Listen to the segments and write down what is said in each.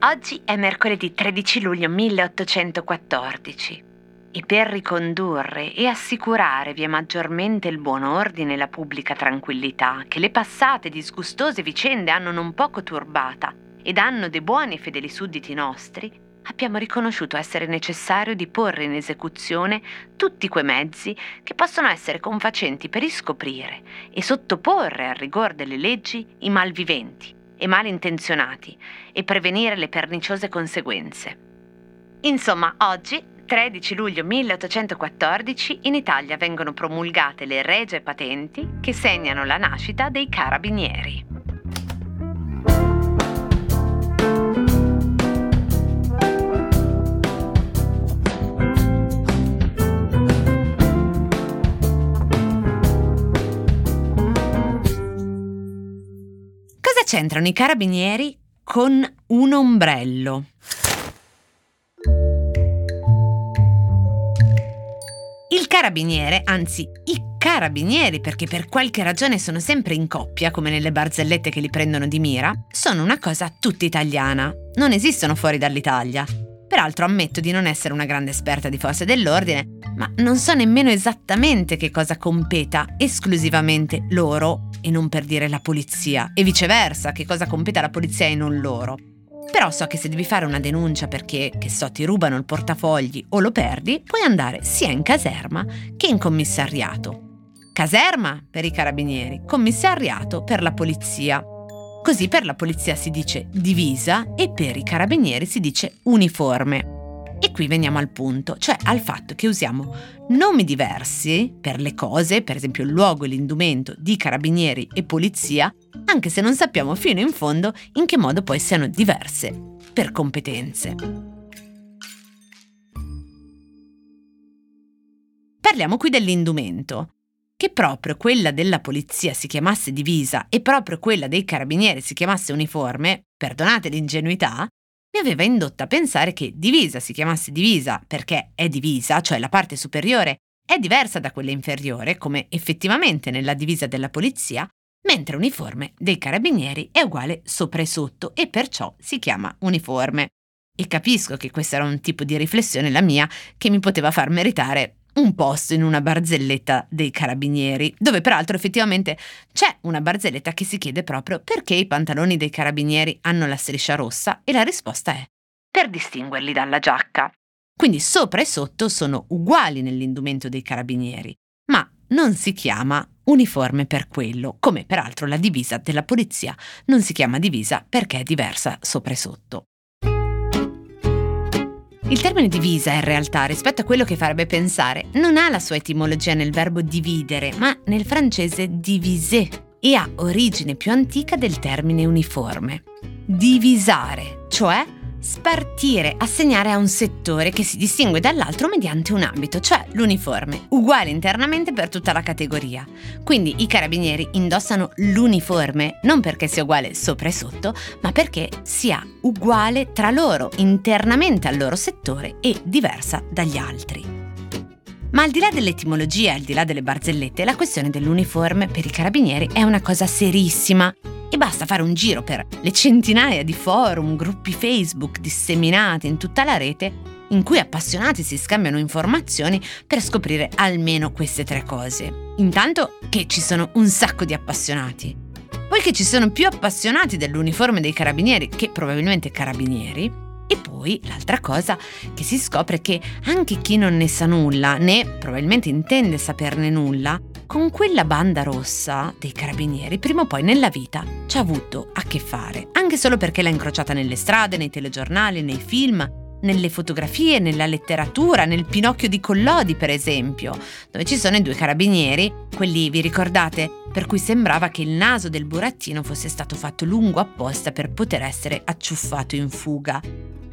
Oggi è mercoledì 13 luglio 1814 e per ricondurre e assicurarvi maggiormente il buon ordine e la pubblica tranquillità che le passate disgustose vicende hanno non poco turbata ed hanno dei buoni e fedeli sudditi nostri, abbiamo riconosciuto essere necessario di porre in esecuzione tutti quei mezzi che possono essere confacenti per riscoprire e sottoporre al rigor delle leggi i malviventi e malintenzionati e prevenire le perniciose conseguenze. Insomma, oggi 13 luglio 1814 in Italia vengono promulgate le regie patenti che segnano la nascita dei carabinieri. C'entrano i carabinieri con un ombrello? Il carabiniere, anzi i carabinieri, perché per qualche ragione sono sempre in coppia, come nelle barzellette che li prendono di mira, sono una cosa tutta italiana. Non esistono fuori dall'Italia. Peraltro ammetto di non essere una grande esperta di forze dell'ordine, ma non so nemmeno esattamente che cosa competa esclusivamente loro e non per dire la polizia, e viceversa, che cosa competa la polizia e non loro. Però so che se devi fare una denuncia perché, che so, ti rubano il portafogli o lo perdi, puoi andare sia in caserma che in commissariato. Caserma per i carabinieri, commissariato per la polizia. Così per la polizia si dice divisa e per i carabinieri si dice uniforme. E qui veniamo al punto, cioè al fatto che usiamo nomi diversi per le cose, per esempio il luogo e l'indumento di carabinieri e polizia, anche se non sappiamo fino in fondo in che modo poi siano diverse per competenze. Parliamo qui dell'indumento. Che proprio quella della polizia si chiamasse divisa e proprio quella dei carabinieri si chiamasse uniforme, perdonate l'ingenuità, mi aveva indotto a pensare che divisa si chiamasse divisa perché è divisa, cioè la parte superiore è diversa da quella inferiore, come effettivamente nella divisa della polizia, mentre uniforme dei carabinieri è uguale sopra e sotto e perciò si chiama uniforme. E capisco che questo era un tipo di riflessione, la mia, che mi poteva far meritare un posto in una barzelletta dei carabinieri, dove peraltro effettivamente c'è una barzelletta che si chiede proprio perché i pantaloni dei carabinieri hanno la striscia rossa e la risposta è per distinguerli dalla giacca. Quindi sopra e sotto sono uguali nell'indumento dei carabinieri, ma non si chiama uniforme per quello, come peraltro la divisa della polizia non si chiama divisa perché è diversa sopra e sotto. Il termine divisa in realtà, rispetto a quello che farebbe pensare, non ha la sua etimologia nel verbo dividere, ma nel francese diviser e ha origine più antica del termine uniforme. Divisare, cioè spartire, assegnare a un settore che si distingue dall'altro mediante un ambito, cioè l'uniforme, uguale internamente per tutta la categoria. Quindi i carabinieri indossano l'uniforme non perché sia uguale sopra e sotto, ma perché sia uguale tra loro, internamente al loro settore e diversa dagli altri. Ma al di là dell'etimologia, al di là delle barzellette, la questione dell'uniforme per i carabinieri è una cosa serissima e basta fare un giro per le centinaia di forum, gruppi Facebook disseminati in tutta la rete in cui appassionati si scambiano informazioni per scoprire almeno queste tre cose. Intanto che ci sono un sacco di appassionati. Poi che ci sono più appassionati dell'uniforme dei carabinieri che probabilmente carabinieri. E poi l'altra cosa che si scopre è che anche chi non ne sa nulla, né probabilmente intende saperne nulla, con quella banda rossa dei carabinieri prima o poi nella vita ci ha avuto a che fare, anche solo perché l'ha incrociata nelle strade, nei telegiornali, nei film, nelle fotografie, nella letteratura, nel Pinocchio di Collodi, per esempio, dove ci sono i due carabinieri, quelli, vi ricordate, per cui sembrava che il naso del burattino fosse stato fatto lungo apposta per poter essere acciuffato in fuga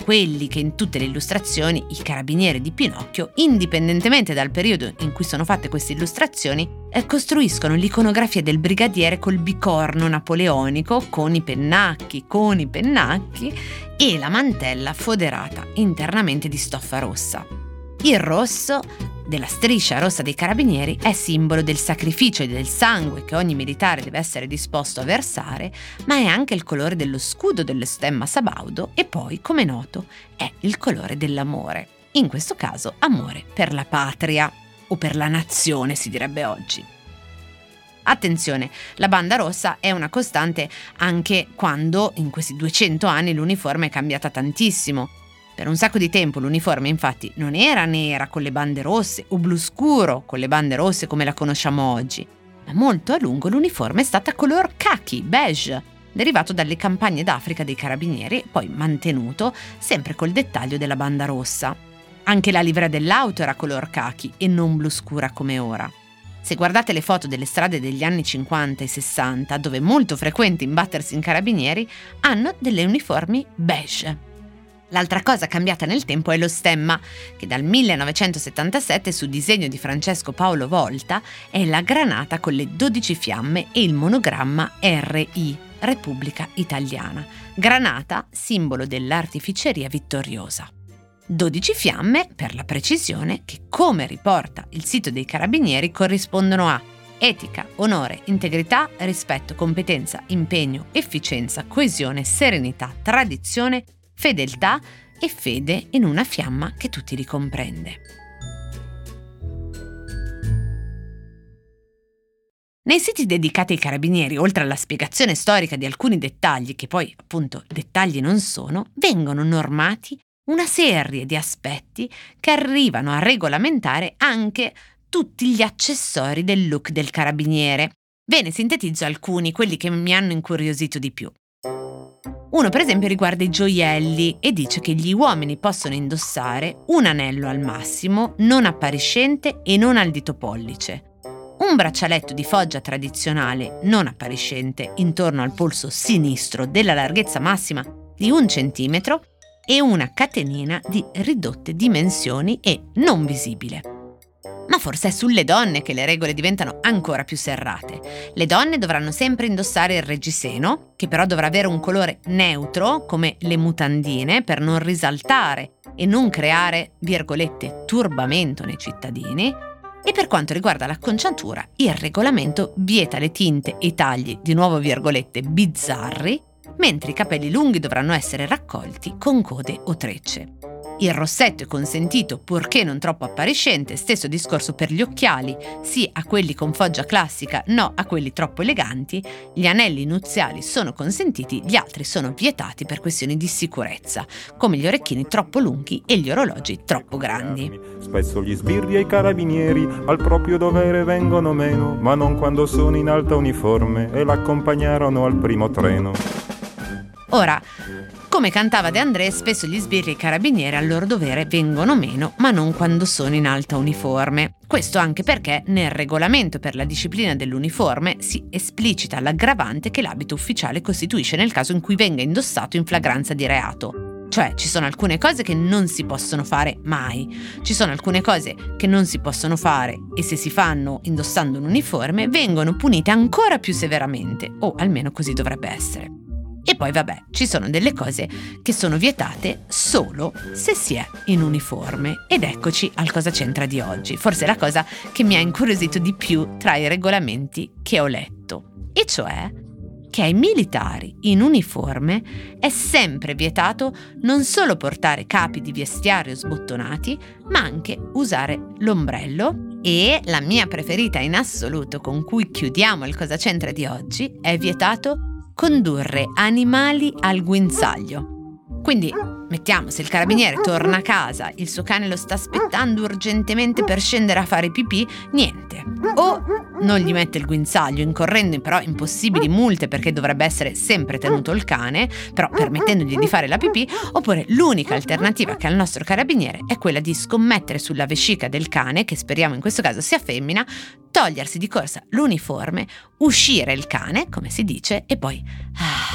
quelli che in tutte le illustrazioni i carabinieri di Pinocchio, indipendentemente dal periodo in cui sono fatte queste illustrazioni, eh, costruiscono l'iconografia del brigadiere col bicorno napoleonico con i pennacchi, con i pennacchi e la mantella foderata internamente di stoffa rossa. Il rosso della striscia rossa dei carabinieri è simbolo del sacrificio e del sangue che ogni militare deve essere disposto a versare, ma è anche il colore dello scudo dello stemma sabaudo e poi, come noto, è il colore dell'amore. In questo caso amore per la patria o per la nazione si direbbe oggi. Attenzione, la banda rossa è una costante anche quando in questi 200 anni l'uniforme è cambiata tantissimo. Per un sacco di tempo l'uniforme infatti non era nera con le bande rosse o blu scuro con le bande rosse come la conosciamo oggi, ma molto a lungo l'uniforme è stata color khaki, beige, derivato dalle campagne d'Africa dei carabinieri, poi mantenuto sempre col dettaglio della banda rossa. Anche la livrea dell'auto era color khaki e non blu scura come ora. Se guardate le foto delle strade degli anni 50 e 60, dove è molto frequente imbattersi in carabinieri, hanno delle uniformi beige. L'altra cosa cambiata nel tempo è lo stemma, che dal 1977 su disegno di Francesco Paolo Volta è la granata con le 12 fiamme e il monogramma RI, Repubblica Italiana. Granata, simbolo dell'artificeria vittoriosa. 12 fiamme, per la precisione, che come riporta il sito dei carabinieri corrispondono a etica, onore, integrità, rispetto, competenza, impegno, efficienza, coesione, serenità, tradizione, fedeltà e fede in una fiamma che tutti ricomprende. Nei siti dedicati ai carabinieri, oltre alla spiegazione storica di alcuni dettagli, che poi appunto dettagli non sono, vengono normati una serie di aspetti che arrivano a regolamentare anche tutti gli accessori del look del carabiniere. Ve ne sintetizzo alcuni, quelli che mi hanno incuriosito di più. Uno per esempio riguarda i gioielli e dice che gli uomini possono indossare un anello al massimo, non appariscente e non al dito pollice, un braccialetto di foggia tradizionale non appariscente intorno al polso sinistro della larghezza massima di un centimetro e una catenina di ridotte dimensioni e non visibile. Ma forse è sulle donne che le regole diventano ancora più serrate. Le donne dovranno sempre indossare il reggiseno, che però dovrà avere un colore neutro, come le mutandine, per non risaltare e non creare, virgolette, turbamento nei cittadini. E per quanto riguarda l'acconciatura, il regolamento vieta le tinte e i tagli, di nuovo virgolette, bizzarri, mentre i capelli lunghi dovranno essere raccolti con code o trecce. Il rossetto è consentito purché non troppo appariscente, stesso discorso per gli occhiali, sì a quelli con foggia classica, no a quelli troppo eleganti, gli anelli nuziali sono consentiti, gli altri sono vietati per questioni di sicurezza, come gli orecchini troppo lunghi e gli orologi troppo grandi. Spesso gli sbirri e i carabinieri al proprio dovere vengono meno, ma non quando sono in alta uniforme e l'accompagnarono al primo treno. Ora, come cantava De André, spesso gli sbirri e i carabinieri al loro dovere vengono meno, ma non quando sono in alta uniforme. Questo anche perché nel regolamento per la disciplina dell'uniforme si esplicita l'aggravante che l'abito ufficiale costituisce nel caso in cui venga indossato in flagranza di reato. Cioè ci sono alcune cose che non si possono fare mai, ci sono alcune cose che non si possono fare e se si fanno indossando un uniforme vengono punite ancora più severamente, o almeno così dovrebbe essere. E poi vabbè, ci sono delle cose che sono vietate solo se si è in uniforme. Ed eccoci al cosa c'entra di oggi, forse la cosa che mi ha incuriosito di più tra i regolamenti che ho letto. E cioè che ai militari in uniforme è sempre vietato non solo portare capi di vestiario sbottonati, ma anche usare l'ombrello e la mia preferita in assoluto con cui chiudiamo il cosa c'entra di oggi è vietato condurre animali al guinzaglio. Quindi, mettiamo, se il carabiniere torna a casa, il suo cane lo sta aspettando urgentemente per scendere a fare pipì, niente. O non gli mette il guinzaglio, incorrendo però in possibili multe perché dovrebbe essere sempre tenuto il cane, però permettendogli di fare la pipì, oppure l'unica alternativa che ha il nostro carabiniere è quella di scommettere sulla vescica del cane, che speriamo in questo caso sia femmina, togliersi di corsa l'uniforme, uscire il cane, come si dice, e poi... Ah,